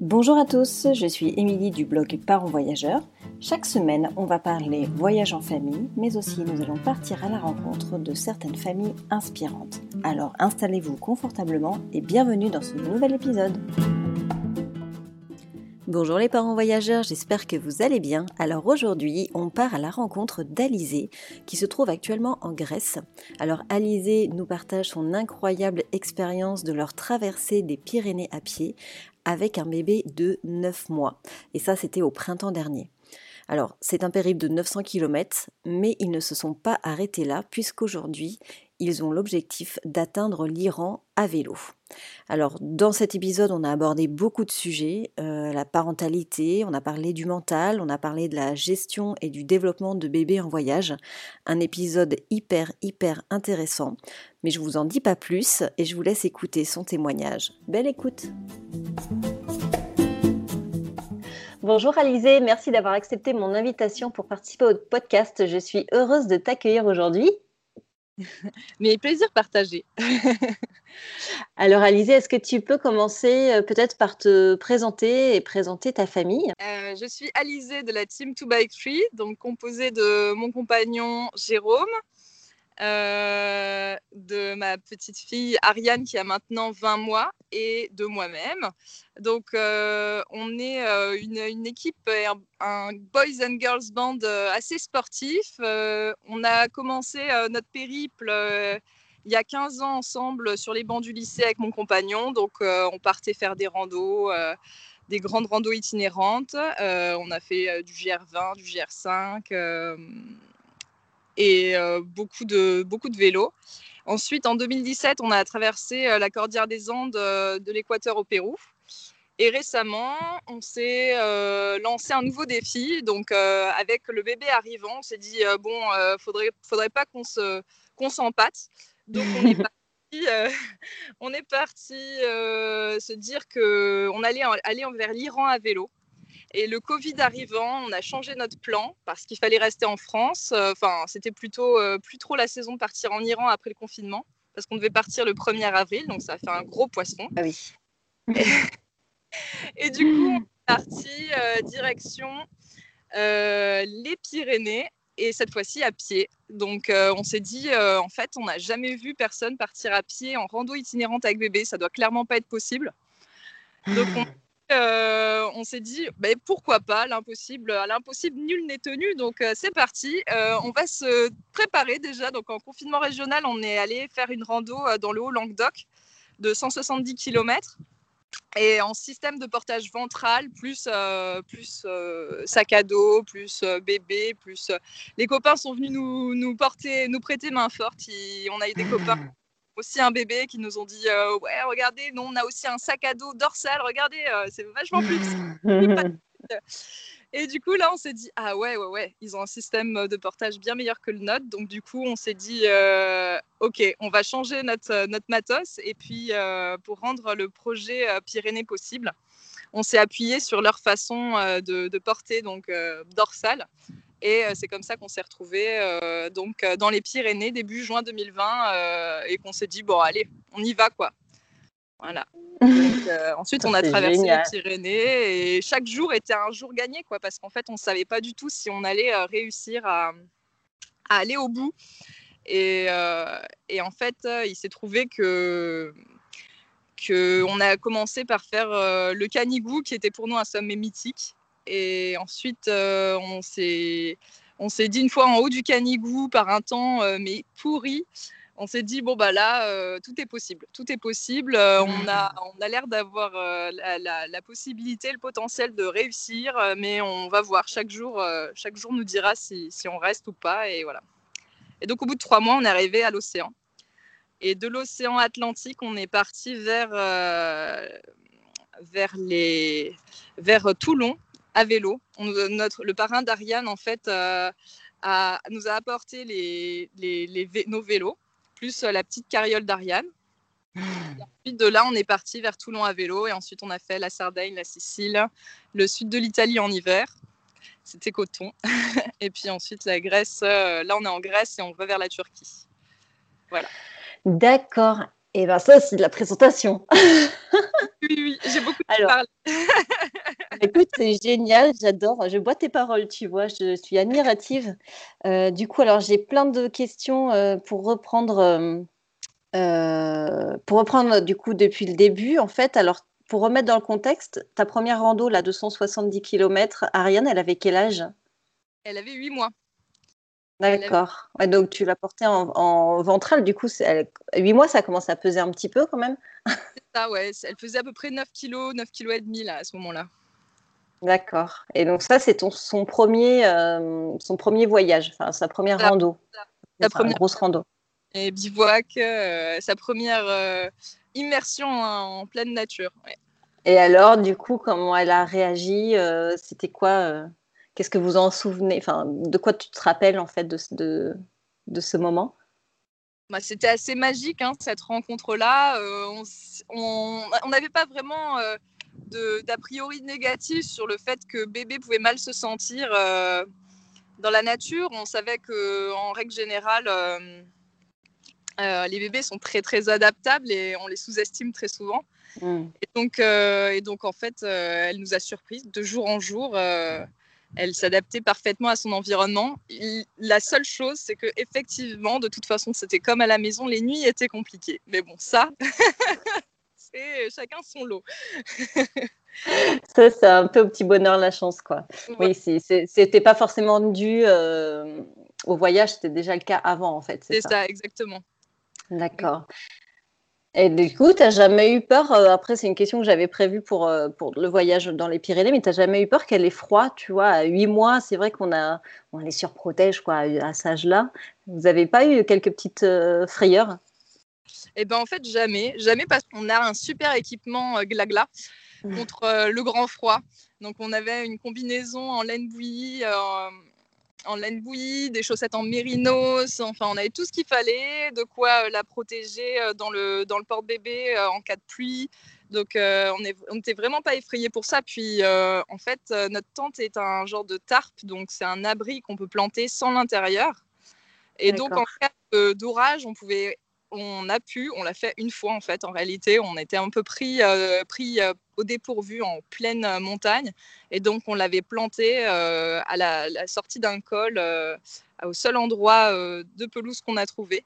Bonjour à tous, je suis Émilie du blog Parents Voyageurs. Chaque semaine, on va parler voyage en famille, mais aussi nous allons partir à la rencontre de certaines familles inspirantes. Alors installez-vous confortablement et bienvenue dans ce nouvel épisode. Bonjour les parents voyageurs, j'espère que vous allez bien. Alors aujourd'hui, on part à la rencontre d'Alizé qui se trouve actuellement en Grèce. Alors Alizé nous partage son incroyable expérience de leur traversée des Pyrénées à pied avec un bébé de 9 mois. Et ça, c'était au printemps dernier. Alors, c'est un périple de 900 km, mais ils ne se sont pas arrêtés là, puisqu'aujourd'hui, ils ont l'objectif d'atteindre l'Iran à vélo. Alors, dans cet épisode, on a abordé beaucoup de sujets, euh, la parentalité, on a parlé du mental, on a parlé de la gestion et du développement de bébés en voyage. Un épisode hyper, hyper intéressant. Mais je vous en dis pas plus et je vous laisse écouter son témoignage. Belle écoute! Bonjour Alizé, merci d'avoir accepté mon invitation pour participer au podcast. Je suis heureuse de t'accueillir aujourd'hui. Mais plaisir partagé. Alors Alizé, est-ce que tu peux commencer euh, peut-être par te présenter et présenter ta famille? Euh, Je suis Alizé de la team 2 Bike Tree, donc composée de mon compagnon Jérôme, euh, de ma petite fille Ariane qui a maintenant 20 mois et de moi-même. Donc on est une, équipe, un, boys and girls band assez sportif. on a commencé notre périple il y a 15 ans ensemble sur les bancs du lycée avec mon compagnon. Donc on partait faire des randos des grandes randos itinérantes. on a fait du GR20, du GR5 et euh, beaucoup, de, beaucoup de vélos. Ensuite, en 2017, on a traversé euh, la Cordillère des Andes euh, de l'Équateur au Pérou. Et récemment, on s'est lancé un nouveau défi. Donc, avec le bébé arrivant, on s'est dit bon, il faudrait, faudrait pas qu'on se, qu'on s'empâte. Donc, on est parti, on est parti se dire qu'on allait aller vers l'Iran à vélo. Et le Covid arrivant, on a changé notre plan parce qu'il fallait rester en France. Euh, enfin, c'était plutôt euh, plus trop la saison de partir en Iran après le confinement parce qu'on devait partir le 1er avril, donc ça a fait un gros poisson. Ah oui. Et, du coup, on est parti euh, direction les Pyrénées et cette fois-ci à pied. Donc on s'est dit, en fait, on n'a jamais vu personne partir à pied en rando itinérante avec bébé. Ça doit clairement pas être possible. Donc on euh, on s'est dit bah, pourquoi pas l'impossible l'impossible nul n'est tenu donc euh, c'est parti. Euh, on va se préparer déjà donc en confinement régional on est allé faire une rando dans le haut Languedoc de 170 km et en système de portage ventral plus sac à dos plus bébé plus les copains sont venus nous, nous porter nous prêter main forte on a eu des copains aussi un bébé qui nous ont dit euh, ouais regardez nous on a aussi un sac à dos dorsal regardez euh, c'est vachement plus et du coup là on s'est dit ah ouais ouais ouais ils ont un système de portage bien meilleur que le nôtre. Donc du coup on s'est dit euh, ok on va changer notre notre matos. Et puis pour rendre le projet Pyrénées possible on s'est appuyé sur leur façon de, de porter donc dorsal et euh, c'est comme ça qu'on s'est retrouvés euh, donc euh, dans les Pyrénées début juin 2020 et qu'on s'est dit bon allez, on y va quoi. Voilà. ensuite, on a traversé les Pyrénées et chaque jour était un jour gagné, quoi, parce qu'en fait, on ne savait pas du tout si on allait réussir à, aller au bout. Et, et en fait, il s'est trouvé que, que on a commencé par faire le Canigou, qui était pour nous un sommet mythique. Et ensuite, euh, on s'est on s'est dit une fois en haut du Canigou par un temps euh, mais pourri, on s'est dit bon bah là euh, tout est possible, tout est possible. on a on a l'air d'avoir la, la, possibilité, le potentiel de réussir, mais on va voir chaque jour. chaque jour nous dira si, si, on reste ou pas et voilà. Et donc au bout de trois mois, on est arrivé à l'océan. Et de l'océan Atlantique, on est parti vers vers les vers Toulon à vélo. notre, le parrain d'Ariane, en fait, euh, nous a apporté les, nos vélos, plus euh, la petite carriole d'Ariane. Ensuite, de là, on est parti vers Toulon à vélo et ensuite, on a fait la Sardaigne, la Sicile, le sud de l'Italie en hiver. C'était coton. et puis ensuite, la Grèce. Euh, là, on est en Grèce et on va vers la Turquie. Voilà. D'accord. Et bien ça, c'est de la présentation. oui, oui, j'ai beaucoup de parler. Écoute, c'est génial, j'adore. Je bois tes paroles, tu vois, je suis admirative. Euh, du coup, alors j'ai plein de questions euh, pour reprendre, euh, pour reprendre du coup depuis le début. En fait, alors pour remettre dans le contexte, ta première rando, là, 270 km, Ariane, elle avait quel âge? Elle avait 8 mois. D'accord. donc tu l'as portée en, en ventrale, du coup, 8 mois, ça commence à peser un petit peu quand même. C'est ça, ouais. Elle faisait à peu près 9 kg, 9 kg et demi là, à ce moment-là. D'accord. Et donc ça, c'est son, premier, euh, son premier voyage, enfin sa première rando. Sa première grosse rando. Et bivouac, euh, sa première euh, immersion en, pleine nature. Et alors, du coup, comment elle a réagi C'était quoi Qu'est-ce que vous en souvenez Enfin, de quoi tu te rappelles en fait de, de, de ce moment? Bah, C'était assez magique hein, cette rencontre-là. on n'avait pas vraiment d'a priori négatif sur le fait que bébé pouvait mal se sentir euh, dans la nature. On savait que en règle générale, euh, euh, les bébés sont très très adaptables et on les sous-estime très souvent. Mm. Et, donc, et donc en fait, elle nous a surpris de jour en jour. Elle s'adaptait parfaitement à son environnement. la seule chose, c'est que effectivement, de toute façon, c'était comme à la maison, les nuits étaient compliquées. Mais bon, ça, c'est chacun son lot. Ça, c'est un peu au petit bonheur la chance, quoi. Oui, c'était pas forcément dû euh, au voyage, c'était déjà le cas avant, en fait. C'est ça. exactement. D'accord. Et du coup, tu n'as jamais eu peur euh, Après, c'est une question que j'avais prévue pour, euh, pour le voyage dans les Pyrénées, mais tu n'as jamais eu peur qu'elle ait froid, tu vois À huit mois, c'est vrai qu'on a, on les surprotège quoi, à cet âge-là. Vous n'avez pas eu quelques petites frayeurs? Eh ben en fait, jamais. Jamais parce qu'on a un super équipement Glagla mmh. contre euh, le grand froid. Donc on avait une combinaison en laine bouillie, euh, en laine bouillie, des chaussettes en mérinos. Enfin, on avait tout ce qu'il fallait, de quoi euh, la protéger dans le, dans le porte-bébé en cas de pluie. Donc, on n'était vraiment pas effrayés pour ça. Puis, en fait, notre tente est un genre de tarp, donc c'est un abri qu'on peut planter sans l'intérieur. Et donc, en cas d'orage, on pouvait on a pu, on l'a fait une fois en fait. En réalité, on était un peu pris, euh, pris euh, au dépourvu en pleine euh, montagne, et donc on l'avait planté à la, sortie d'un col, au seul endroit de pelouse qu'on a trouvé.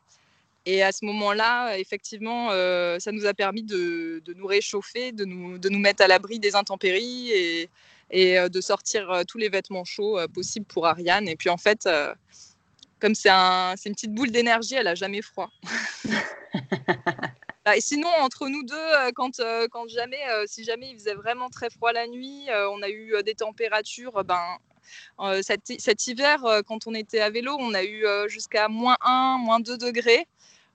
Et à ce moment-là, effectivement, ça nous a permis de, nous réchauffer, de nous, de nous mettre à l'abri des intempéries et, et de sortir tous les vêtements chauds possibles pour Ariane. Et puis en fait, comme c'est un, une petite boule d'énergie, elle a jamais froid. Bah, et sinon, entre nous deux, euh, quand, euh, quand jamais, euh, si jamais il faisait vraiment très froid la nuit, on a eu des températures. Ben, cet, hiver, quand on était à vélo, on a eu jusqu'à moins 1, moins 2 degrés.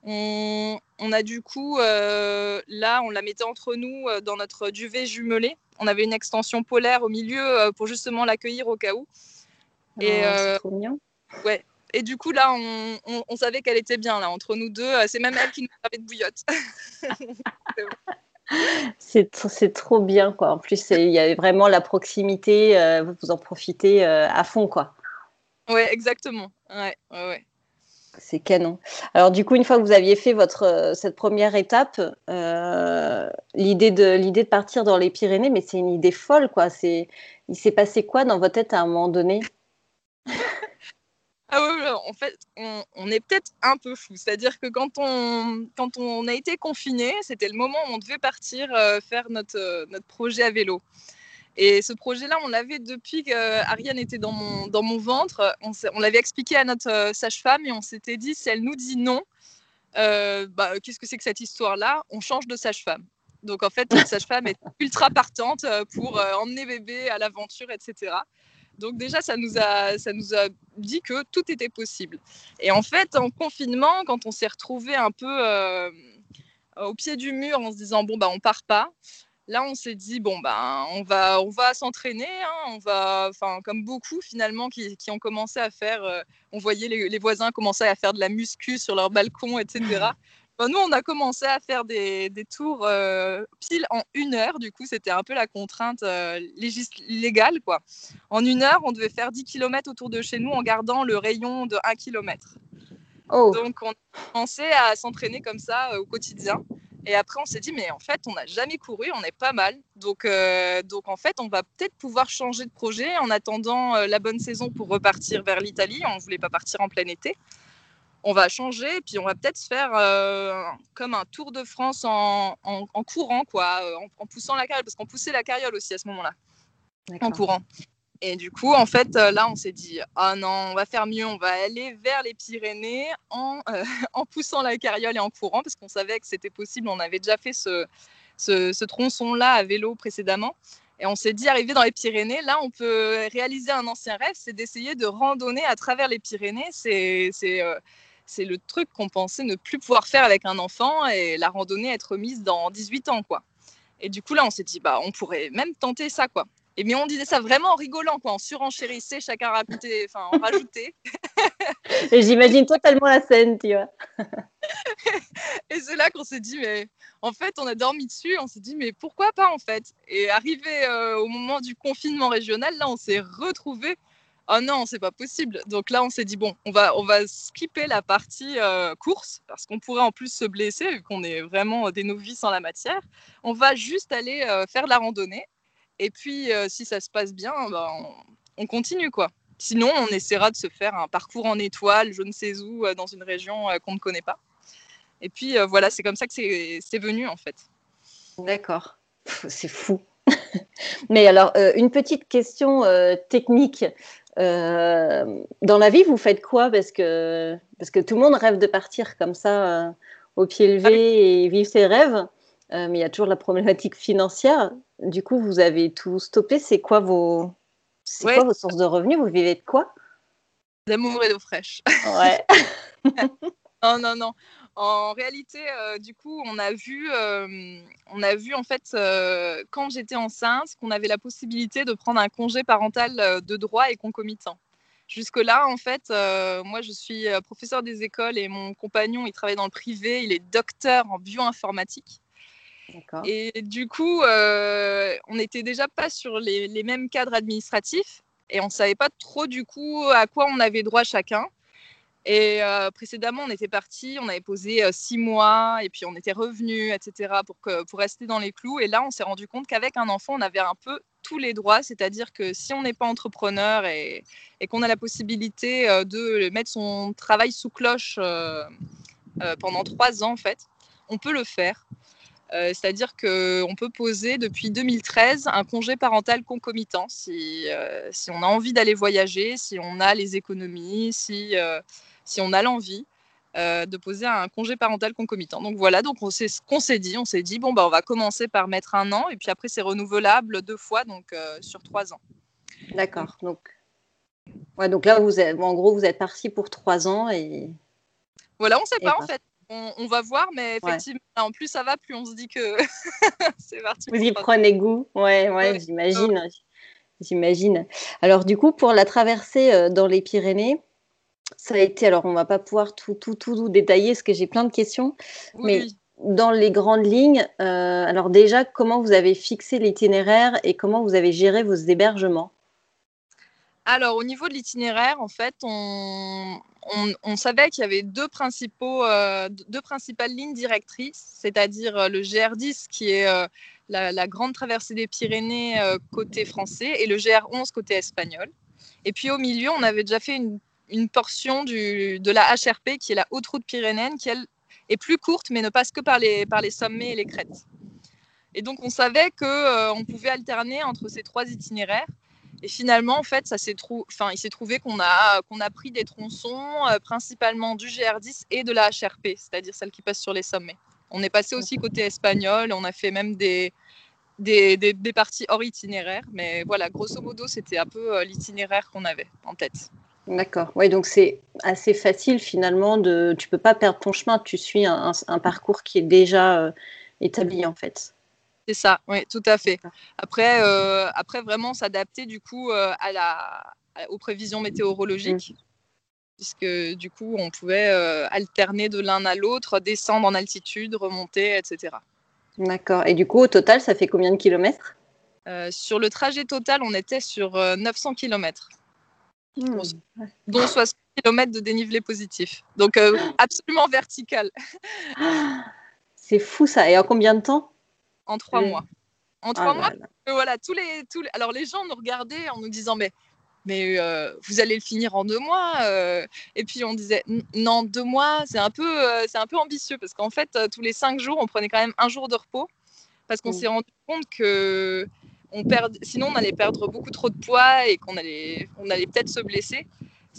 On, on a du coup, là, on la mettait entre nous dans notre duvet jumelé. On avait une extension polaire au milieu pour justement l'accueillir au cas où. Et, oh, trop mignon. Ouais, et du coup, là, on, savait qu'elle était bien, là, entre nous deux. Euh, c'est même elle qui nous servait de bouillotte. c'est trop bien, quoi. En plus, il y a vraiment la proximité, euh, vous en profitez euh, à fond, quoi. Oui, exactement. Ouais, ouais, C'est canon. Alors, du coup, une fois que vous aviez fait votre, cette première étape, l'idée de, de partir dans les Pyrénées, mais c'est une idée folle, quoi. Il s'est passé quoi dans votre tête à un moment donné? ah ouais, en fait, on, est peut-être un peu fou. C'est-à-dire que quand on, a été confiné, c'était le moment où on devait partir euh, faire notre, euh, notre projet à vélo. Et ce projet-là, on l'avait depuis qu'Ariane était dans mon, ventre. On, l'avait expliqué à notre euh, sage-femme et on s'était dit, si elle nous dit non, bah, qu'est-ce que c'est que cette histoire-là? On change de sage-femme. Donc en fait, notre sage-femme est ultra partante pour emmener bébé à l'aventure, etc. Donc déjà, ça nous, a, ça nous a dit que tout était possible. Et en fait, en confinement, quand on s'est retrouvé un peu euh, au pied du mur en se disant, bon, bah, on part pas, là, on s'est dit, bon, bah, on va, on va s'entraîner, hein, on va, enfin, comme beaucoup finalement qui, qui, ont commencé à faire, euh, on voyait les, les, voisins commencer à faire de la muscu sur leur balcon, etc. Bah, nous, on a commencé à faire des, tours euh, pile en une heure. Du coup, c'était un peu la contrainte euh, légale. Quoi. En une heure, on devait faire 10 km autour de chez nous en gardant le rayon de 1 km. Oh. Donc, on a commencé à s'entraîner comme ça euh, au quotidien. Et après, on s'est dit, mais en fait, on n'a jamais couru, on est pas mal. Donc, euh, donc en fait, on va peut-être pouvoir changer de projet en attendant euh, la bonne saison pour repartir vers l'Italie. On ne voulait pas partir en plein été. On va changer, puis on va peut-être se faire euh, comme un tour de France en, en, courant, quoi, en, poussant la carriole, parce qu'on poussait la carriole aussi à ce moment-là, en courant. Et du coup, en fait, euh, là, on s'est dit, ah non, on va faire mieux, on va aller vers les Pyrénées en, euh, en poussant la carriole et en courant, parce qu'on savait que c'était possible. On avait déjà fait ce, ce, tronçon-là à vélo précédemment. Et on s'est dit, arrivé dans les Pyrénées, là, on peut réaliser un ancien rêve, c'est d'essayer de randonner à travers les Pyrénées. C'est euh, c'est le truc qu'on pensait ne plus pouvoir faire avec un enfant et la randonnée être mise dans 18 ans, quoi. Et du coup, là, on s'est dit, bah, on pourrait même tenter ça, quoi. Et mais on disait ça vraiment en rigolant, quoi, en surenchérissait, chacun racontait, enfin, en rajoutait. Et j'imagine totalement la scène, tu vois. et c'est là qu'on s'est dit, mais en fait, on a dormi dessus, on s'est dit, mais pourquoi pas en fait Et arrivé euh, au moment du confinement régional, là, on s'est retrouvé. Oh non, c'est pas possible. Donc là, on s'est dit bon, on va, on va skipper la partie euh, course parce qu'on pourrait en plus se blesser vu qu'on est vraiment des novices en la matière. On va juste aller euh, faire la randonnée et puis, euh, si ça se passe bien, bah, on, continue, quoi. Sinon, on essaiera de se faire un parcours en étoile, je ne sais où, euh, dans une région euh, qu'on ne connaît pas. Et puis, voilà, c'est comme ça que c'est venu, en fait. D'accord. C'est fou. Mais alors, une petite question technique. Dans la vie, vous faites quoi parce que, parce que tout le monde rêve de partir comme ça, au pied levé ah et vivre ses rêves. mais il y a toujours la problématique financière. Du coup, vous avez tout stoppé. C'est quoi vos, c'est quoi vos sources de revenus? Vous vivez de quoi? D'amour et d'eau fraîche. Ouais. non, non, non. En réalité, euh, du coup, on a vu, euh, on a vu en fait, euh, quand j'étais enceinte, qu'on avait la possibilité de prendre un congé parental de droit et concomitant. Jusque-là, en fait, moi, je suis professeur des écoles et mon compagnon, il travaille dans le privé, il est docteur en bioinformatique. Et du coup, on n'était déjà pas sur les, mêmes cadres administratifs et on ne savait pas trop du coup à quoi on avait droit chacun. Et euh, précédemment, on était parti, on avait posé euh, six mois et puis on était revenu, etc., pour, pour rester dans les clous. Et là, on s'est rendu compte qu'avec un enfant, on avait un peu tous les droits, c'est-à-dire que si on n'est pas entrepreneur et, et qu'on a la possibilité de mettre son travail sous cloche pendant trois ans, en fait, on peut le faire. Euh, c'est-à-dire qu'on peut poser depuis 2013 un congé parental concomitant si, euh, si on a envie d'aller voyager, si on a les économies, si, euh, si on a l'envie de poser un congé parental concomitant. Donc voilà, donc c'est ce qu'on s'est dit. On s'est dit, bon, bah, on va commencer par mettre un an et puis après c'est renouvelable deux fois, donc sur trois ans. D'accord. Donc, ouais, donc là, vous êtes, en gros, vous êtes parti pour trois ans et. Voilà, on ne sait pas en fait on, va voir, mais effectivement, en plus ça va, plus on se dit que c'est parti. Vous y prenez goût, ouais, ouais, j'imagine. J'imagine. Alors du coup, pour la traversée euh, dans les Pyrénées, ça a été, alors on va pas pouvoir tout, tout, tout, détailler parce que j'ai plein de questions, mais dans les grandes lignes, euh, alors déjà, comment vous avez fixé l'itinéraire et comment vous avez géré vos hébergements? Alors, au niveau de l'itinéraire, en fait, on, savait qu'il y avait deux, principaux, euh, deux principales lignes directrices, c'est-à-dire euh, le GR10 qui est euh, la, grande traversée des Pyrénées côté français et le GR11 côté espagnol. Et puis au milieu, on avait déjà fait une, portion de la HRP qui est la haute route pyrénéenne, qui est plus courte mais ne passe que par les, par les sommets et les crêtes. Et donc on savait qu'on pouvait alterner entre ces trois itinéraires et finalement, en fait, ça s'est enfin, il s'est trouvé qu'on a, qu'on a pris des tronçons euh, principalement du GR10 et de la HRP, c'est-à-dire celle qui passe sur les sommets. On est passé aussi côté espagnol, on a fait même des, des, des, parties hors itinéraire. Mais voilà, grosso modo, c'était un peu euh, l'itinéraire qu'on avait en tête. D'accord. Oui, donc c'est assez facile finalement. De, tu peux pas perdre ton chemin. Tu suis un, un parcours qui est déjà euh, établi en fait. C'est ça, oui, tout à fait. Après, euh, après vraiment s'adapter du coup euh, à la, aux prévisions météorologiques, mmh. puisque du coup on pouvait euh, alterner de l'un à l'autre, descendre en altitude, remonter, etc. D'accord. Et du coup, au total, ça fait combien de kilomètres? Sur le trajet total, on était sur 900 kilomètres, mmh. dont 60 kilomètres de dénivelé positif. Donc absolument vertical. C'est fou ça. Et en combien de temps? En trois mois. En trois ah mois, voilà, tous les, tous les... Alors les gens nous regardaient en nous disant, mais mais euh, vous allez le finir en deux mois. Euh. et puis on disait, non, deux mois, c'est un, peu, euh, c'est un peu ambitieux parce qu'en fait, tous les cinq jours, on prenait quand même un jour de repos parce qu'on mmh. s'est rendu compte que on perd, sinon on allait perdre beaucoup trop de poids et qu'on allait, on allait peut-être se blesser.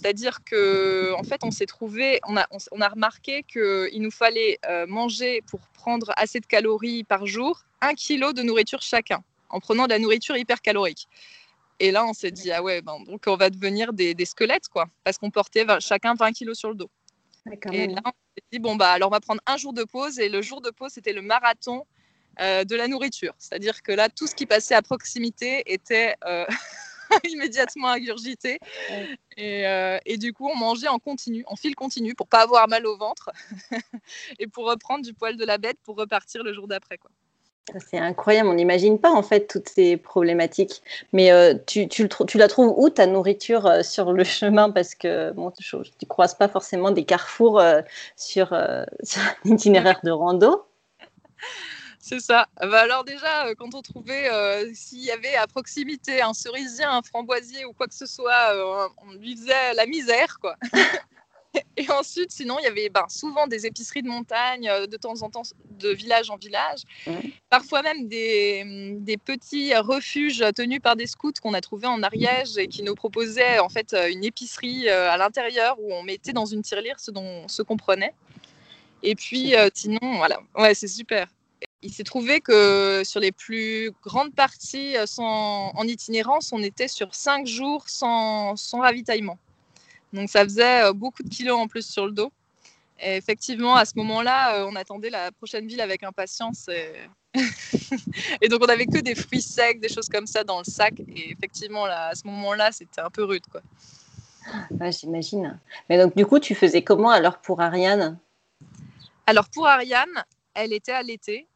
C'est-à-dire que, en fait, on s'est trouvé, on a, on, a remarqué qu'il nous fallait manger pour prendre assez de calories par jour, un kilo de nourriture chacun, en prenant de la nourriture hyper calorique. Et là, on s'est dit, ah ouais, ben, donc on va devenir des, squelettes, quoi, parce qu'on portait chacun 20 kilos sur le dos. Et là, on s'est dit, bon, bah, alors on va prendre un jour de pause. Et le jour de pause, c'était le marathon euh, de la nourriture. C'est-à-dire que là, tout ce qui passait à proximité était euh, immédiatement ingurgité. Et, euh, et, du coup, on mangeait en continu, en fil continu, pour pas avoir mal au ventre et pour reprendre du poil de la bête pour repartir le jour d'après, quoi. C'est incroyable, on n'imagine pas en fait toutes ces problématiques. Mais euh, tu, tu, tu, la trouves où ta nourriture euh, sur le chemin? Parce que bon, tu ne croises pas forcément des carrefours euh, sur, sur, un itinéraire de rando. C'est ça. Bah alors déjà, quand on trouvait s'il y avait à proximité un cerisier, un framboisier ou quoi que ce soit, on lui faisait la misère, quoi. Et ensuite, sinon, il y avait ben, souvent des épiceries de montagne, euh, de temps en temps, de village en village. Parfois même des, mm, des, petits refuges tenus par des scouts qu'on a trouvés en Ariège et qui nous proposaient en fait euh, une épicerie euh, à l'intérieur où on mettait dans une tirelire ce dont ce qu'on prenait. Et puis, sinon, voilà, ouais, c'est super. Il s'est trouvé que sur les plus grandes parties sans, en itinérance, on était sur cinq jours sans, sans ravitaillement. Donc ça faisait euh, beaucoup de kilos en plus sur le dos. Et effectivement, à ce moment-là, euh, on attendait la prochaine ville avec impatience. Et, donc, on n'avait que des fruits secs, des choses comme ça dans le sac. Et effectivement, là, à ce moment-là, c'était un peu rude. Quoi. J'imagine. Mais donc, du coup, tu faisais comment alors pour Ariane? Alors, pour Ariane, elle était à l'été.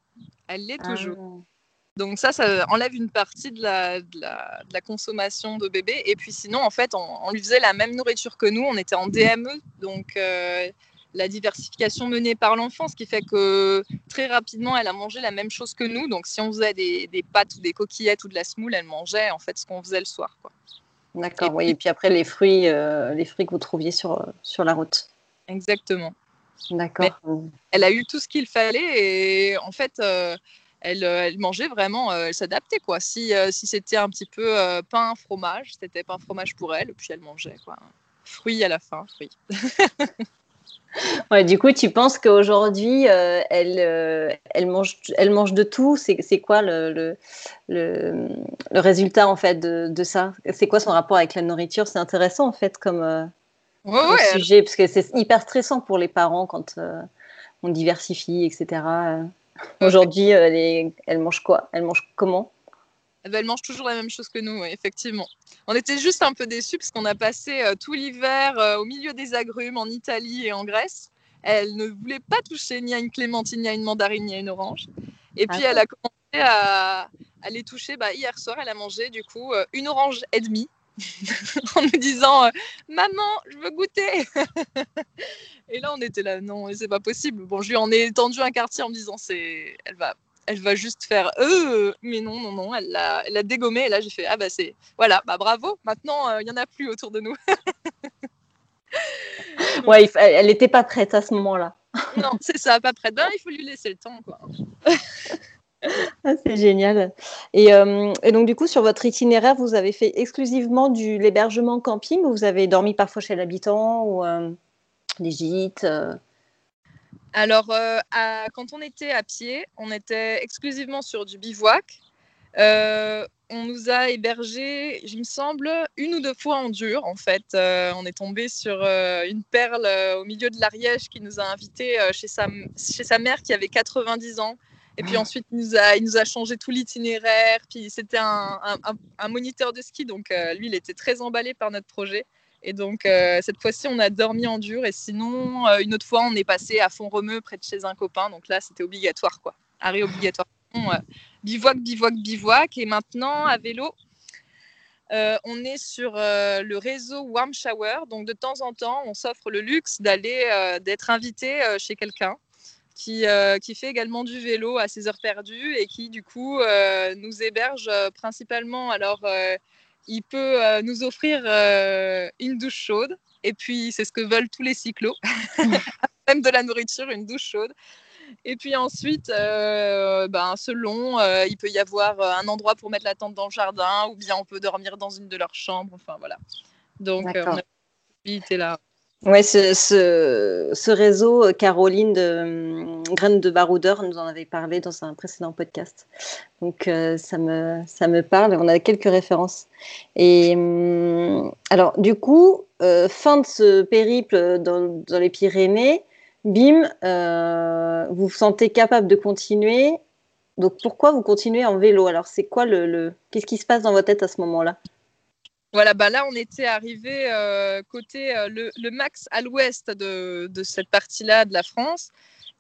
Elle l'est toujours. Ah. Donc ça, ça enlève une partie de la, de la, consommation de bébé. Et puis sinon, en fait, on, lui faisait la même nourriture que nous. On était en DME, donc euh, la diversification menée par l'enfant, ce qui fait que très rapidement, elle a mangé la même chose que nous. Donc si on faisait des, des pâtes ou des coquillettes ou de la semoule, elle mangeait en fait ce qu'on faisait le soir. D'accord, et oui. Et puis après, les fruits, euh, les fruits que vous trouviez sur, sur la route. Exactement. D'accord. Elle a eu tout ce qu'il fallait et en fait... Euh, euh, elle, mangeait vraiment, euh, elle s'adaptait quoi. Si, euh, si c'était un petit peu pain, fromage, c'était pain, fromage pour elle, puis elle mangeait quoi. Fruits à la fin, fruits. ouais, du coup, tu penses qu'aujourd'hui, elle, elle, mange, elle mange de tout? C'est quoi le, le, le, résultat en fait de, de ça? C'est quoi son rapport avec la nourriture? C'est intéressant en fait comme, sujet, parce que c'est hyper stressant pour les parents quand on diversifie, etc. Aujourd'hui, elle, elle mange quoi? Elle mange comment? Eh ben, elle mange toujours la même chose que nous, effectivement. On était juste un peu déçus parce qu'on a passé euh, tout l'hiver euh, au milieu des agrumes en Italie et en Grèce. Elle ne voulait pas toucher ni à une clémentine, ni à une mandarine, ni à une orange. Et puis, ah elle a commencé à, les toucher. Bah, hier soir, elle a mangé du coup euh, une orange et demie en nous disant Maman, je veux goûter Et là, on était là, non, c'est pas possible. Bon, je lui en ai tendu un quartier en me disant c'est, Elle va elle va juste faire euh, mais non, non, non, elle l'a, elle dégommé. Et là, j'ai fait ah bah c'est, voilà, bah bravo. Maintenant, il y en a plus autour de nous. ouais, elle n'était pas prête à ce moment-là. non, c'est ça, pas prête. Ben, il faut lui laisser le temps, quoi. Ah, c'est génial. Euh, et, donc, du coup, sur votre itinéraire, vous avez fait exclusivement du l'hébergement camping ou vous avez dormi parfois chez l'habitant ou euh, des gîtes euh? Alors, quand on était à pied, on était exclusivement sur du bivouac. on nous a hébergés, il me semble, une ou deux fois en dur. En fait, on est tombé sur une perle au milieu de l'Ariège qui nous a invités chez, sa, chez sa mère qui avait 90 ans et puis ensuite, il nous a, changé tout l'itinéraire. Puis c'était un, un, moniteur de ski, donc euh, lui, il était très emballé par notre projet. Et donc, euh, cette fois-ci, on a dormi en dur. Et sinon, euh, une autre fois, on est passé à Font-Romeu, près de chez un copain. Donc là, c'était obligatoire, quoi. Arrêt obligatoire. bivouac, bivouac, bivouac. Et maintenant, à vélo, on est sur le réseau Warm Shower. Donc, de temps en temps, on s'offre le luxe d'aller, d'être invité chez quelqu'un qui, qui fait également du vélo à ses heures perdues et qui, du coup, nous héberge principalement. Alors, il peut nous offrir une douche chaude. Et puis, c'est ce que veulent tous les cyclos. Même de la nourriture, une douche chaude. Et puis ensuite, euh, ben, selon, euh, il peut y avoir euh, un endroit pour mettre la tente dans le jardin, ou bien on peut dormir dans une de leurs chambres. Enfin voilà. Donc, on a possibilité là. Ouais, ce, réseau, Caroline de Graines de Baroudeur nous en avait parlé dans un précédent podcast. Donc, ça, me, ça me parle. On a quelques références. Et hum, alors, du coup, fin de ce périple dans, les Pyrénées, bim, euh, vous vous sentez capable de continuer. Donc pourquoi vous continuez en vélo? Alors c'est quoi le, qu'est-ce qui se passe dans votre tête à ce moment-là? Voilà, bah là on était arrivé euh, côté euh, le, max à l'ouest de, cette partie-là de la France.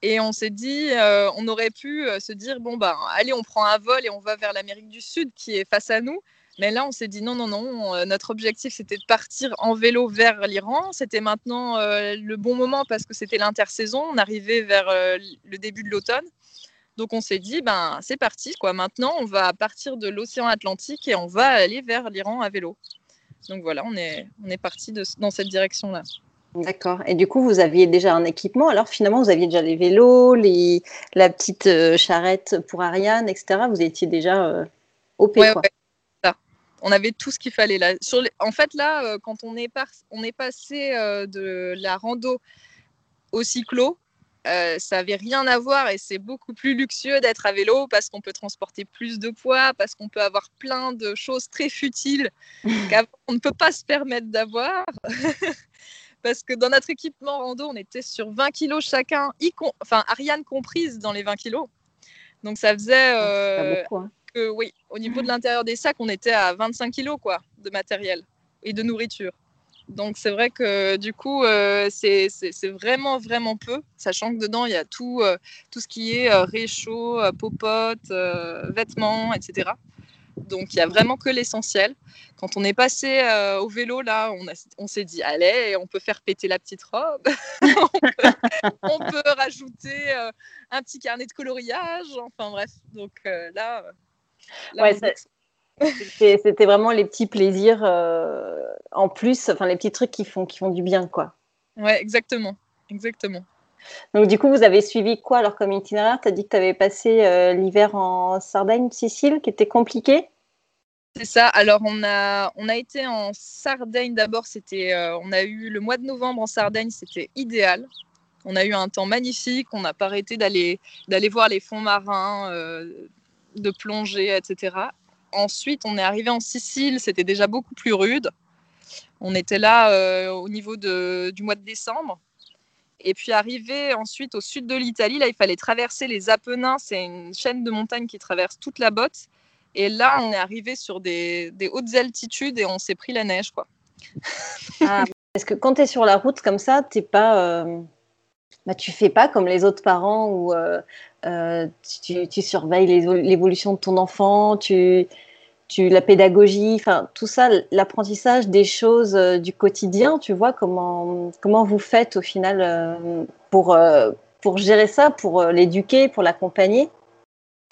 Et on s'est dit, on aurait pu se dire, bon, bah, allez, on prend un vol et on va vers l'Amérique du Sud qui est face à nous. Mais là, on s'est dit non, non, non. Euh, notre objectif, c'était de partir en vélo vers l'Iran. C'était maintenant euh, le bon moment parce que c'était l'intersaison. On arrivait vers euh, le début de l'automne. Donc, on s'est dit, ben, c'est parti. Quoi. Maintenant, on va partir de l'océan Atlantique et on va aller vers l'Iran à vélo. Donc, voilà, on est, on est parti dans cette direction-là. D'accord. Et du coup, vous aviez déjà un équipement. Alors, finalement, vous aviez déjà les vélos, les, la petite charrette pour Ariane, etc. Vous étiez déjà au quoi. Ouais on avait tout ce qu'il fallait là. Sur En fait, là, euh, quand on est, on est passé euh, de la rando au cyclo, euh, ça n'avait rien à voir et c'est beaucoup plus luxueux d'être à vélo parce qu'on peut transporter plus de poids, parce qu'on peut avoir plein de choses très futiles qu'on ne peut pas se permettre d'avoir. parce que dans notre équipement rando, on était sur 20 kilos chacun, enfin Ariane comprise dans les 20 kilos. Donc ça faisait... beaucoup, hein oui, au niveau de l'intérieur des sacs, on était à 25 kilos quoi, de matériel et de nourriture. Donc c'est vrai que du coup, euh, c'est vraiment, vraiment peu, sachant que dedans, il y a tout, euh, tout ce qui est euh, réchaud, popote, vêtements, etc. Donc il y a vraiment que l'essentiel. Quand on est passé au vélo, là, on, on s'est dit, allez, on peut faire péter la petite robe, on, peut, rajouter un petit carnet de coloriage, enfin bref. Donc là, ouais, c'était vraiment les petits plaisirs euh, en plus, enfin les petits trucs qui font, qui font du bien, quoi. Ouais, exactement, exactement. Donc du coup, vous avez suivi quoi alors comme itinéraire? Tu as dit que tu avais passé euh, l'hiver en Sardaigne, Sicile, qui était compliqué? C'est ça. Alors on a on a été en Sardaigne d'abord. C'était euh, on a eu le mois de novembre en Sardaigne. C'était idéal. On a eu un temps magnifique. On n'a pas arrêté d'aller d'aller voir les fonds marins, de plongée, etc. Ensuite, on est arrivé en Sicile, c'était déjà beaucoup plus rude. On était là euh, au niveau du mois de décembre. Et puis arrivé ensuite au sud de l'Italie, là, il fallait traverser les Apennins. C'est une chaîne de montagnes qui traverse toute la botte. Et là, on est arrivé sur des, hautes altitudes et on s'est pris la neige, quoi. ah, parce que quand tu es sur la route comme ça, t'es pas, euh, bah, tu fais pas comme les autres parents où euh, euh, tu, surveilles l'évolution de ton enfant, tu, la pédagogie, tout ça, l'apprentissage des choses euh, du quotidien, tu vois, comment, comment vous faites au final pour gérer ça, pour l'éduquer, pour l'accompagner?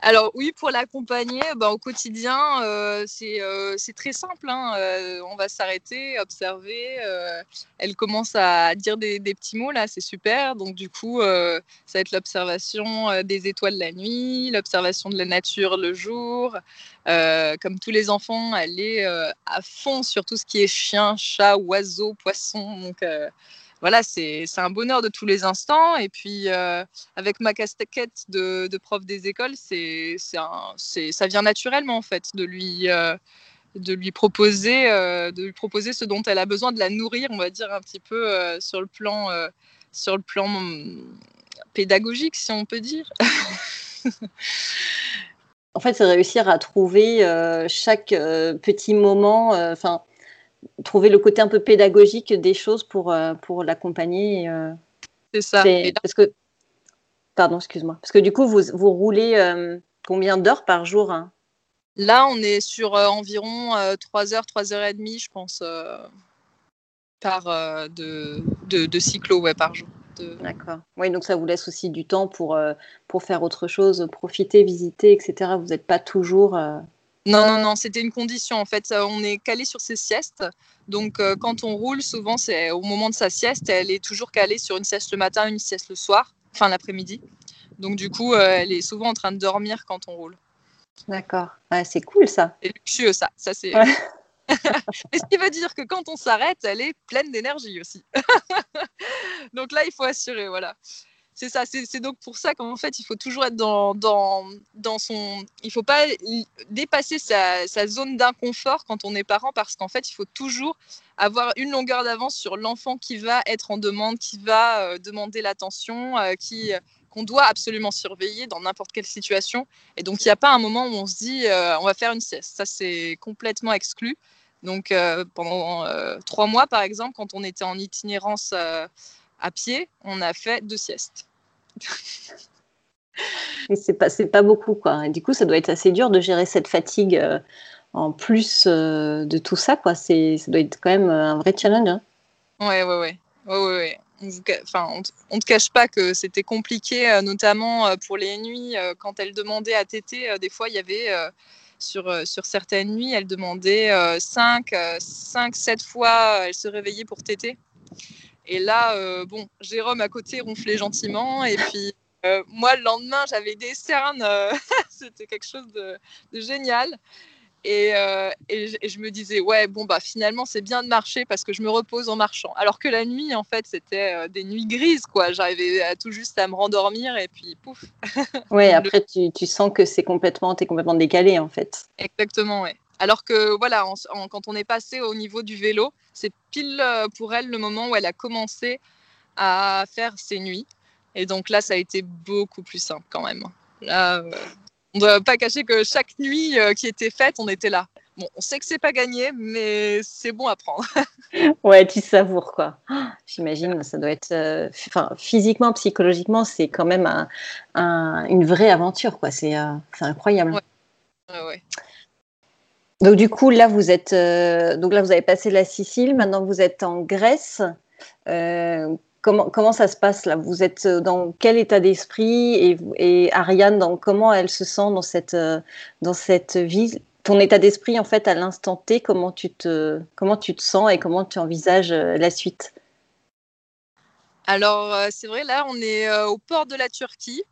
Alors oui, pour l'accompagner, bah, au quotidien, euh, euh, c'est très simple. Hein. Euh, on va s'arrêter, observer. elle commence à dire des, petits mots, là, c'est super. Donc du coup, ça va être l'observation des étoiles la nuit, l'observation de la nature le jour. comme tous les enfants, elle est à fond sur tout ce qui est chien, chat, oiseau, poisson. Donc voilà, c'est un bonheur de tous les instants. Et puis, euh, avec ma casquette de, de prof des écoles, c'est ça vient naturellement, en fait, de lui, euh, de lui, proposer, euh, de lui proposer ce dont elle a besoin, de la nourrir, on va dire, un petit peu sur, le plan, sur le plan hum, pédagogique, si on peut dire. en fait, c'est réussir à trouver chaque petit moment, trouver le côté un peu pédagogique des choses pour, euh, pour l'accompagner. Euh, c'est ça. Parce que, pardon, excuse-moi. Parce que du coup, vous, vous roulez euh, combien d'heures par jour hein? Là, on est sur environ 3 heures, 3 heures et demie, je pense, par, de, de, cyclo ouais, par jour. D'accord. Oui, donc ça vous laisse aussi du temps pour, pour faire autre chose, profiter, visiter, etc. Vous n'êtes pas toujours... Non, non, non, c'était une condition. En fait, on est calé sur ses siestes. Donc, quand on roule, souvent, c'est au moment de sa sieste, elle est toujours calée sur une sieste le matin, une sieste le soir, enfin l'après-midi. Donc, du coup, elle est souvent en train de dormir quand on roule. D'accord. c'est cool ça. Et luxueux, ça. Ça, c'est. Et ce qui veut dire que quand on s'arrête, elle est pleine d'énergie aussi. donc là, il faut assurer, voilà c'est ça. C'est donc pour ça qu'en fait, il faut toujours être dans, dans, son. Il faut pas dépasser sa, sa zone d'inconfort quand on est parent parce qu'en fait, il faut toujours avoir une longueur d'avance sur l'enfant qui va être en demande, qui va euh, demander l'attention, euh, qui qu'on doit absolument surveiller dans n'importe quelle situation. Et donc, il n'y a pas un moment où on se dit euh, on va faire une sieste. Ça, c'est complètement exclu. Donc, pendant trois mois, par exemple, quand on était en itinérance à pied, on a fait deux siestes. c'est pas, pas beaucoup, quoi. du coup, ça doit être assez dur de gérer cette fatigue euh, en plus euh, de tout ça, quoi. Ça doit être quand même euh, un vrai challenge. Hein. Ouais, ouais, ouais. ouais, ouais, On ne te cache pas que c'était compliqué, notamment pour les nuits, quand elle demandait à téter, des fois, il y avait sur, sur certaines nuits, elle demandait 5, 5, 7 fois, elle se réveillait pour téter. Et là, euh, bon, Jérôme à côté ronflait gentiment. Et puis, euh, moi, le lendemain, j'avais des cernes. Euh, c'était quelque chose de, génial. Et, et, je me disais, ouais, bon, bah finalement, c'est bien de marcher parce que je me repose en marchant. Alors que la nuit, en fait, c'était des nuits grises, quoi. J'arrivais tout juste à me rendormir et puis pouf. ouais, après, tu, tu sens que c'est complètement, es complètement décalé, en fait. Exactement, ouais. Alors que voilà, quand on est passé au niveau du vélo, c'est pile euh, pour elle le moment où elle a commencé à faire ses nuits. Et donc là, ça a été beaucoup plus simple quand même. Là, euh, on ne doit pas cacher que chaque nuit euh, qui était faite, on était là. Bon, on sait que c'est pas gagné, mais c'est bon à prendre. ouais, tu savoures quoi. J'imagine, ça doit être, enfin, physiquement, psychologiquement, c'est quand même une vraie aventure quoi. C'est incroyable. Ouais. ouais. Donc du coup, là, vous êtes, euh, donc là, vous avez passé la Sicile. Maintenant, vous êtes en Grèce. Euh, comment, comment ça se passe là? Vous êtes dans quel état d'esprit? Et, et, Ariane, dans, comment elle se sent dans cette, euh, dans cette vie? Ton état d'esprit, en fait, à l'instant T, comment tu te, comment tu te sens et comment tu envisages la suite? Alors, c'est vrai, là, on est au port de la Turquie.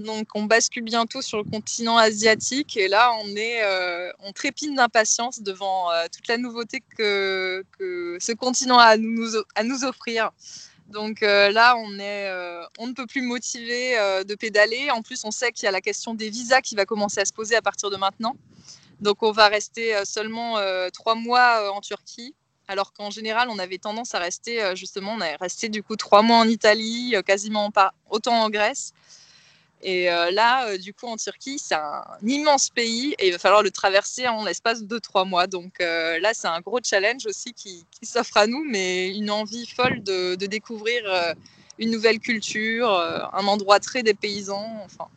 Donc, on bascule bientôt sur le continent asiatique et là, on est, euh, on trépine d'impatience devant euh, toute la nouveauté que, ce continent a à nous, offrir. Donc euh, là, on est, on ne peut plus motiver de pédaler. En plus, on sait qu'il y a la question des visas qui va commencer à se poser à partir de maintenant. Donc, on va rester seulement trois mois en Turquie. Alors qu'en général, on avait tendance à rester, justement, on est resté du coup trois mois en Italie, quasiment pas autant en Grèce. Et euh, là, euh, du coup, en Turquie, c'est un immense pays et il va falloir le traverser en l'espace de trois mois. Donc euh, là, c'est un gros challenge aussi qui, s'offre à nous, mais une envie folle de, découvrir une nouvelle culture, un endroit très dépaysant. Enfin,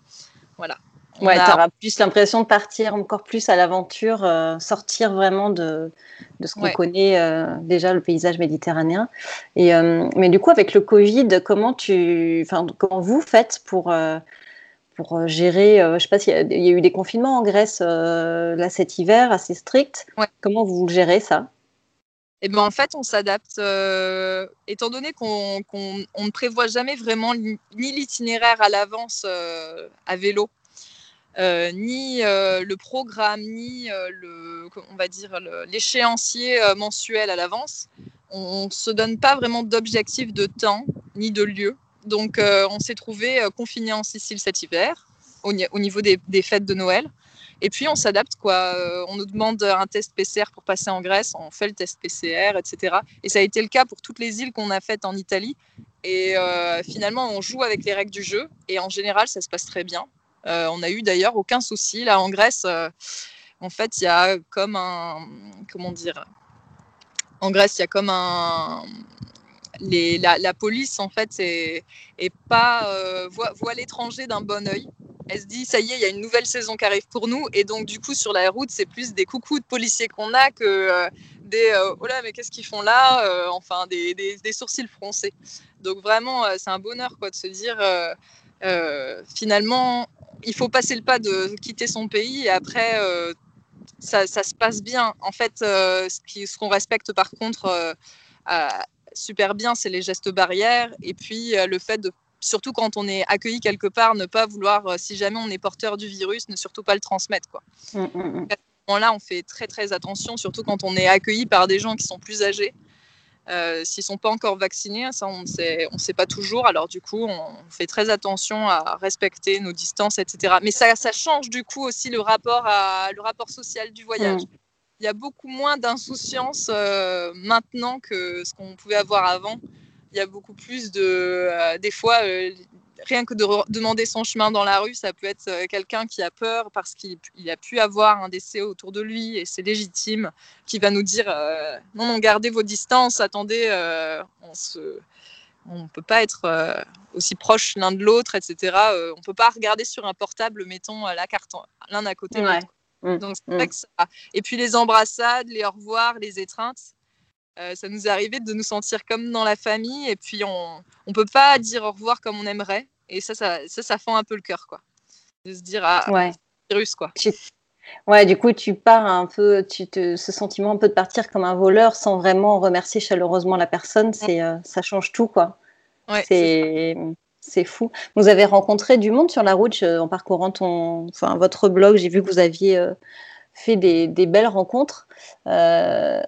voilà. Ouais, tu auras plus l'impression de partir encore plus à l'aventure, sortir vraiment de, de ce qu'on connaît déjà, le paysage méditerranéen. Et, mais du coup, avec le Covid, comment, tu, comment vous faites pour pour euh, gérer, euh, je ne sais pas s'il y, a eu des confinements en Grèce euh, là cet hiver assez strict. Comment vous gérez ça? Eh ben, en fait, on s'adapte, étant donné qu'on ne prévoit jamais vraiment ni l'itinéraire à l'avance à vélo, ni le programme, ni le, on va dire l'échéancier mensuel à l'avance. On ne se donne pas vraiment d'objectif de temps ni de lieu. Donc, euh, on s'est trouvé euh, confiné en Sicile cet hiver, au, niveau des, fêtes de Noël. Et puis, on s'adapte, quoi. Euh, on nous demande un test PCR pour passer en Grèce, on fait le test PCR, etc. Et ça a été le cas pour toutes les îles qu'on a faites en Italie. Et finalement, on joue avec les règles du jeu. Et en général, ça se passe très bien. on n'a eu d'ailleurs aucun souci. Là, en Grèce, en fait, il y a comme un. Comment dire En Grèce, il y a comme un la, police, en fait, est, pas, euh, voit, l'étranger d'un bon oeil. Elle se dit, ça y est, il y a une nouvelle saison qui arrive pour nous. Et donc, du coup, sur la route, c'est plus des coucous de policiers qu'on a que euh, des oh là, mais qu'est-ce qu'ils font là Enfin, des, sourcils froncés. Donc vraiment, c'est un bonheur quoi, de se dire finalement, il faut passer le pas de quitter son pays et après, ça, se passe bien. En fait, ce qu'on respecte par contre super bien, c'est les gestes barrières et puis le fait de surtout quand on est accueilli quelque part, ne pas vouloir, euh, si jamais on est porteur du virus, ne surtout pas le transmettre. Quoi. Mmh, mmh, mmh. À ce moment-là, on fait très très attention, surtout quand on est accueilli par des gens qui sont plus âgés. Euh, S'ils ne sont pas encore vaccinés, ça on ne sait, on sait pas toujours. Alors du coup, on fait très attention à respecter nos distances, etc. Mais ça, ça change du coup aussi le rapport, à, le rapport social du voyage. Il y a beaucoup moins d'insouciance euh, maintenant que ce qu'on pouvait avoir avant il y a beaucoup plus de. Euh, des fois, euh, rien que de demander son chemin dans la rue, ça peut être quelqu'un qui a peur parce qu'il a pu avoir un décès autour de lui et c'est légitime, qui va nous dire non, non, gardez vos distances, attendez, on se. On ne peut pas être aussi proche l'un de l'autre, etc. on ne peut pas regarder sur un portable, mettons la carte l'un à côté de l'autre. Mmh, Donc, mmh. ça... Et puis les embrassades, les au revoir, les étreintes, euh, ça nous est arrivé de nous sentir comme dans la famille et puis on ne peut pas dire au revoir comme on aimerait. Et ça, ça, ça, ça fend un peu le cœur, quoi. De se dire, ah, ouais. virus, quoi. Ouais, du coup, tu pars un peu, tu te, ce sentiment un peu de partir comme un voleur sans vraiment remercier chaleureusement la personne, c'est, euh, ça change tout, quoi. Ouais, c'est, c'est fou. Vous avez rencontré du monde sur la route en parcourant ton, enfin, votre blog. J'ai vu que vous aviez euh, fait des, des, belles rencontres. Euh,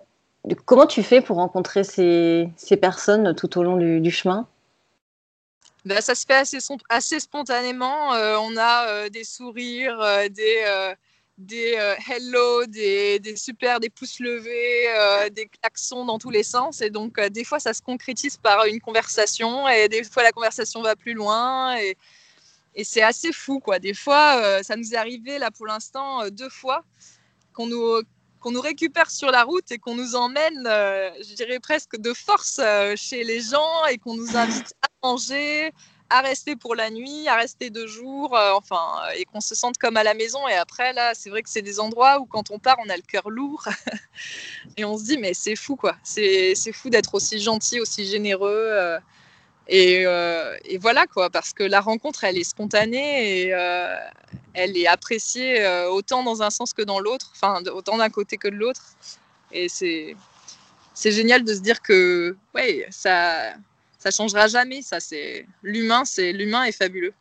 Comment tu fais pour rencontrer ces, personnes tout au long du, chemin? Ben, Ça se fait assez, spontanément. Euh, on a des sourires, euh, des, des hello, des, super, des pouces levés, des klaxons dans tous les sens. Et donc, des fois, ça se concrétise par une conversation et des fois, la conversation va plus loin. Et, et c'est assez fou, quoi. Des fois, ça nous est arrivé, là, pour l'instant, deux fois qu'on nous qu'on nous récupère sur la route et qu'on nous emmène, euh, je dirais presque de force euh, chez les gens et qu'on nous invite à manger, à rester pour la nuit, à rester deux jours, euh, enfin, et qu'on se sente comme à la maison. Et après, là, c'est vrai que c'est des endroits où quand on part, on a le cœur lourd et on se dit, mais c'est fou, quoi. C'est fou d'être aussi gentil, aussi généreux. Euh, et, voilà quoi, parce que la rencontre, elle est spontanée et euh, elle est appréciée euh, autant dans un sens que dans l'autre, enfin autant d'un côté que de l'autre. Et c'est c'est génial de se dire que ouais, ça ça changera jamais. Ça c'est l'humain, c'est l'humain est fabuleux.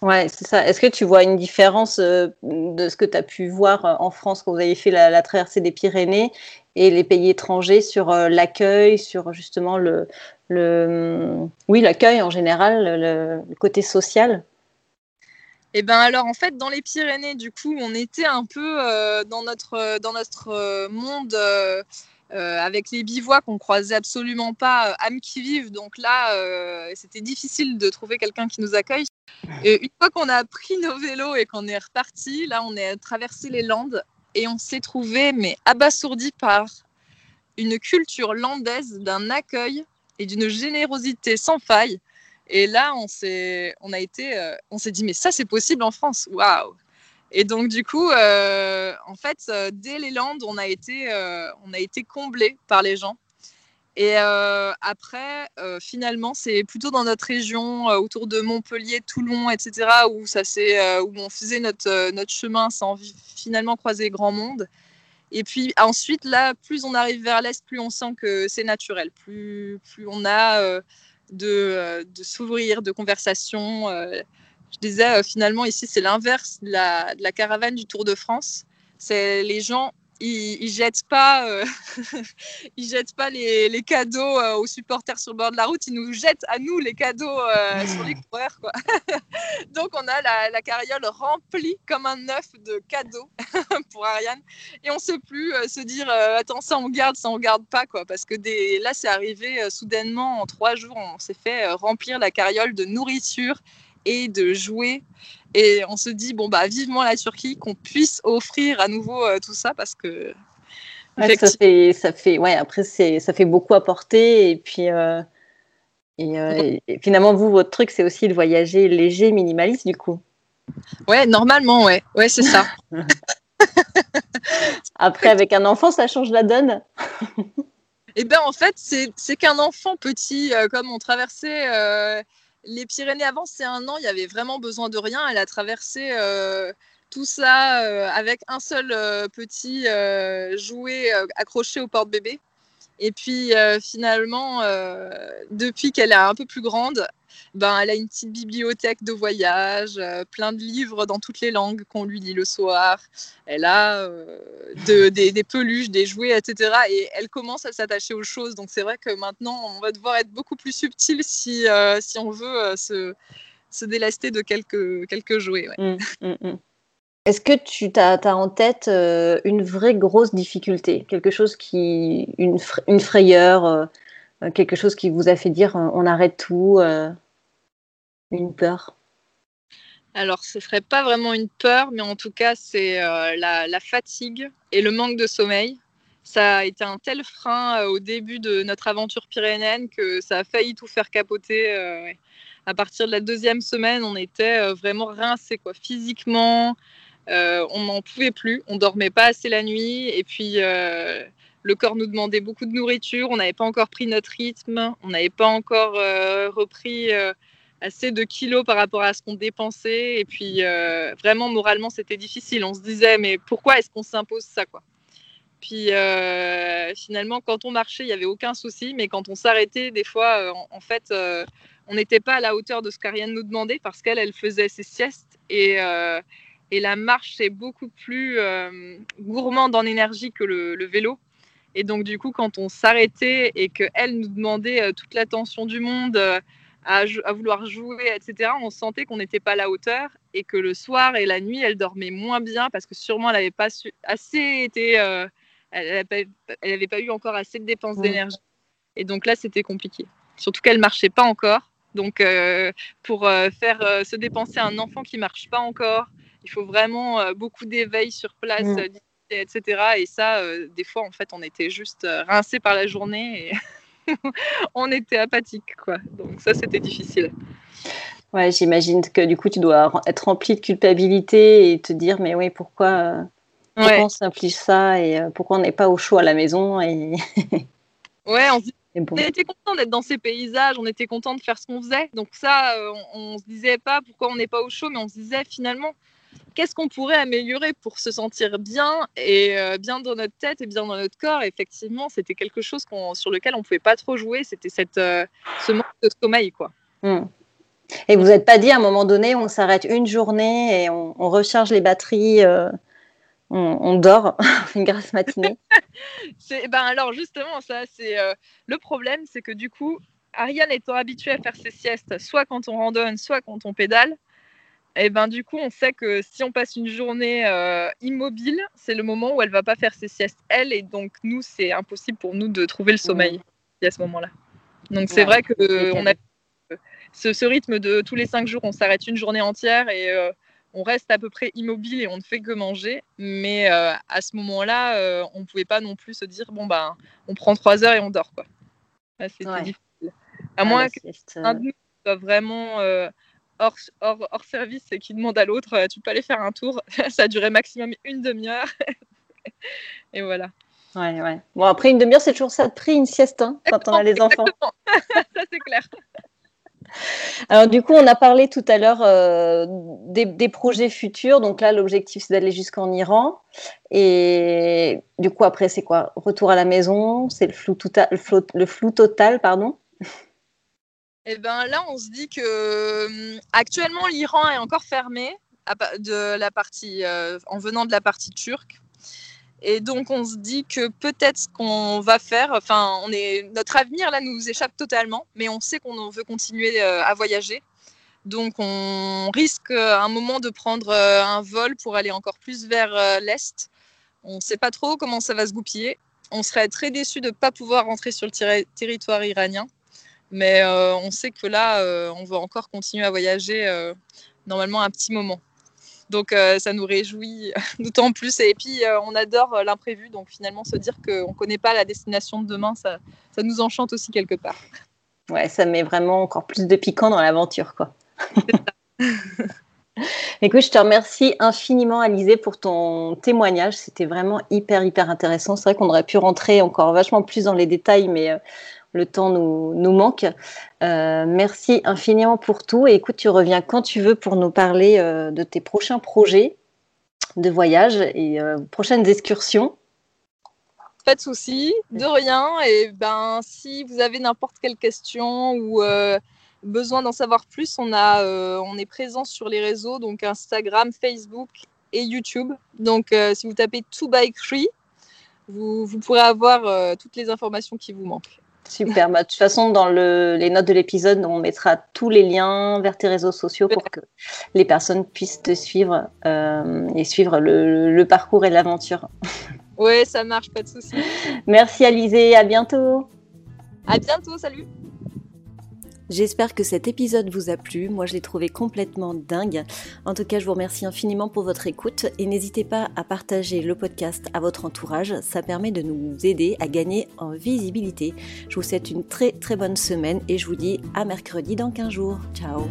Ouais, c'est ça. Est-ce que tu vois une différence de ce que tu as pu voir en France quand vous avez fait la traversée des Pyrénées et les pays étrangers sur l'accueil, sur justement le, le, oui, l'accueil en général, le, côté social? Et eh ben alors en fait dans les Pyrénées du coup on était un peu euh, dans notre dans notre euh, monde euh, avec les bivouacs qu'on croisait absolument pas âme qui vive donc là c'était difficile de trouver quelqu'un qui nous accueille et une fois qu'on a pris nos vélos et qu'on est reparti là on est traversé les Landes et on s'est trouvé mais abasourdi par une culture landaise d'un accueil et d'une générosité sans faille. Et là, on s'est, on a été, euh, on s'est dit, mais ça, c'est possible en France. Waouh Et donc, du coup, euh, en fait, euh, dès les Landes, on a été, a été comblé par les gens. Et après, finalement, c'est plutôt dans notre région, autour de Montpellier, Toulon, etc., où ça où on faisait notre notre chemin sans finalement croiser grand monde. Et puis ensuite, là, plus on arrive vers l'est, plus on sent que c'est naturel, plus, plus on a euh, de, euh, de s'ouvrir, de conversation. Euh. je disais, finalement, ici, c'est l'inverse de la, caravane du Tour de France. C'est les gens ils, ils jettent pas, euh, ils jettent pas les, cadeaux euh, aux supporters sur le bord de la route, ils nous jettent à nous les cadeaux euh, sur les coureurs. Donc on a la, carriole remplie comme un œuf de cadeaux pour Ariane et on sait plus se dire attends ça on garde, ça on garde pas quoi, parce que là c'est arrivé soudainement en trois jours, on s'est fait remplir la carriole de nourriture et de jouets et on se dit, bon, bah, vivement la Turquie, qu'on puisse offrir à nouveau euh, tout ça parce que. ça fait, ça fait, ouais, après, ça fait beaucoup apporter. Et puis, euh, euh, et, finalement, vous, votre truc, c'est aussi de voyager léger, minimaliste, du coup. Ouais, normalement, ouais. Ouais, c'est ça. Après, avec un enfant, ça change la donne. Eh bien, en fait, c'est qu'un enfant petit, comme on traversait les Pyrénées avant, c'est un an, il y avait vraiment besoin de rien. Elle a traversé tout ça avec un seul petit jouet accroché au porte-bébé. Et puis finalement, depuis qu'elle est un peu plus grande, ben, elle a une petite bibliothèque de voyage, euh, plein de livres dans toutes les langues qu'on lui lit le soir. Elle a euh, des, peluches, des jouets, etc. Et elle commence à s'attacher aux choses. Donc c'est vrai que maintenant, on va devoir être beaucoup plus subtil si, euh, si on veut se, se, délester de quelques, quelques jouets. Mmh, mmh, mmh. Est-ce que tu as, as, en tête une vraie grosse difficulté? Quelque chose qui. une, une frayeur quelque chose qui vous a fait dire on arrête tout une peur alors, ce serait pas vraiment une peur, mais en tout cas, c'est euh, la, fatigue et le manque de sommeil. Ça a été un tel frein euh, au début de notre aventure pyrénéenne que ça a failli tout faire capoter. Euh, à partir de la deuxième semaine, on était vraiment rincés, quoi, physiquement. on n'en pouvait plus, on dormait pas assez la nuit, et puis le corps nous demandait beaucoup de nourriture. On n'avait pas encore pris notre rythme, on n'avait pas encore repris assez de kilos par rapport à ce qu'on dépensait. Et puis, euh, vraiment, moralement, c'était difficile. On se disait, mais pourquoi est-ce qu'on s'impose ça quoi? Puis, euh, finalement, quand on marchait, il n'y avait aucun souci. Mais quand on s'arrêtait, des fois, euh, en, fait, on n'était pas à la hauteur de ce qu'Ariane nous demandait parce qu'elle, elle faisait ses siestes. Et, et la marche, c'est beaucoup plus gourmande en énergie que le, le vélo. Et donc, du coup, quand on s'arrêtait et qu'elle nous demandait toute l'attention du monde, à, vouloir jouer, etc., on sentait qu'on n'était pas à la hauteur et que le soir et la nuit, elle dormait moins bien parce que sûrement elle n'avait pas assez été, euh, elle n'avait pas, eu encore assez de dépenses d'énergie. Et donc là, c'était compliqué. Surtout qu'elle marchait pas encore. Donc euh, pour euh, faire se dépenser un enfant qui marche pas encore, il faut vraiment beaucoup d'éveil sur place, etc. Et ça, des fois, en fait, on était juste rincé par la journée. Et on était apathique, quoi. Donc ça, c'était difficile. Ouais, j'imagine que du coup, tu dois être rempli de culpabilité et te dire, mais oui, pourquoi, pourquoi on s'implique ça et euh, pourquoi on n'est pas au chaud à la maison et... Ouais, on, on était content d'être dans ces paysages, on était content de faire ce qu'on faisait. Donc ça, euh, on, on se disait pas pourquoi on n'est pas au chaud, mais on se disait finalement, qu'est-ce qu'on pourrait améliorer pour se sentir bien et euh, bien dans notre tête et bien dans notre corps? effectivement, c'était quelque chose sur lequel on pouvait pas trop jouer. C'était cette euh, ce manque de sommeil, quoi. Hmm. Et vous n'êtes pas dit à un moment donné, on s'arrête une journée et on, recharge les batteries, euh, on, dort, une grasse matinée? ben alors justement, ça, c'est le problème, c'est que du coup, Ariane étant habituée à faire ses siestes, soit quand on randonne, soit quand on pédale, et ben du coup, on sait que si on passe une journée euh, immobile, c'est le moment où elle va pas faire ses siestes elle, et donc nous, c'est impossible pour nous de trouver le sommeil à ce moment-là. Donc c'est vrai que on a ce, rythme de tous les cinq jours, on s'arrête une journée entière et euh, on reste à peu près immobile et on ne fait que manger. Mais euh, à ce moment-là, on ne pouvait pas non plus se dire bon ben, on prend trois heures et on dort quoi. C'était difficile. À ah, moins qu'un de nous soit vraiment hors, hors, service et qui demande à l'autre euh, tu peux aller faire un tour. ça a duré maximum une demi-heure. et voilà. Ouais, ouais. Bon, après, une demi-heure, c'est toujours ça de prix, une sieste, hein, quand on a les enfants. ça, c'est clair. Alors, du coup, on a parlé tout à l'heure euh, des, projets futurs. Donc là, l'objectif, c'est d'aller jusqu'en Iran. Et du coup, après, c'est quoi? Retour à la maison C'est le flou, total, le flou total, pardon eh ben là, on se dit que hum, actuellement l'Iran est encore fermé de la partie, euh, en venant de la partie turque. Et donc on se dit que peut-être ce qu'on va faire, enfin, on est, notre avenir là nous échappe totalement, mais on sait qu'on veut continuer euh, à voyager. Donc on risque à un moment de prendre euh, un vol pour aller encore plus vers l'est. On ne sait pas trop comment ça va se goupiller. On serait très déçu de ne pas pouvoir rentrer sur le territoire iranien. Mais euh, on sait que là, euh, on va encore continuer à voyager euh, normalement un petit moment. Donc ça nous réjouit d'autant plus. Et puis on adore l'imprévu. Donc finalement, se dire qu'on ne connaît pas la destination de demain, ça, ça nous enchante aussi quelque part. Ouais, ça met vraiment encore plus de piquant dans l'aventure. quoi. Écoute, je te remercie infiniment, Alizé, pour ton témoignage. C'était vraiment hyper, hyper intéressant. C'est vrai qu'on aurait pu rentrer encore vachement plus dans les détails, mais le temps nous, nous manque. Euh, merci infiniment pour tout. Et écoute, tu reviens quand tu veux pour nous parler euh, de tes prochains projets de voyage et prochaines excursions. Pas de souci, de rien. Et ben, si vous avez n'importe quelle question ou besoin d'en savoir plus, on, a, euh, on est présent sur les réseaux, donc Instagram, Facebook et YouTube. Donc euh, si vous tapez 2 Bike 3, vous, vous, pourrez avoir euh, toutes les informations qui vous manquent. Super. Bah, de toute façon, dans le, les notes de l'épisode, on mettra tous les liens vers tes réseaux sociaux pour que les personnes puissent te suivre et suivre le, le parcours et l'aventure. Ouais, ça marche, pas de souci. Merci Alizé, à bientôt. À bientôt, salut. J'espère que cet épisode vous a plu. Moi, je l'ai trouvé complètement dingue. En tout cas, je vous remercie infiniment pour votre écoute et n'hésitez pas à partager le podcast à votre entourage. Ça permet de nous aider à gagner en visibilité. Je vous souhaite une très très bonne semaine et je vous dis à mercredi dans 15 jours. Ciao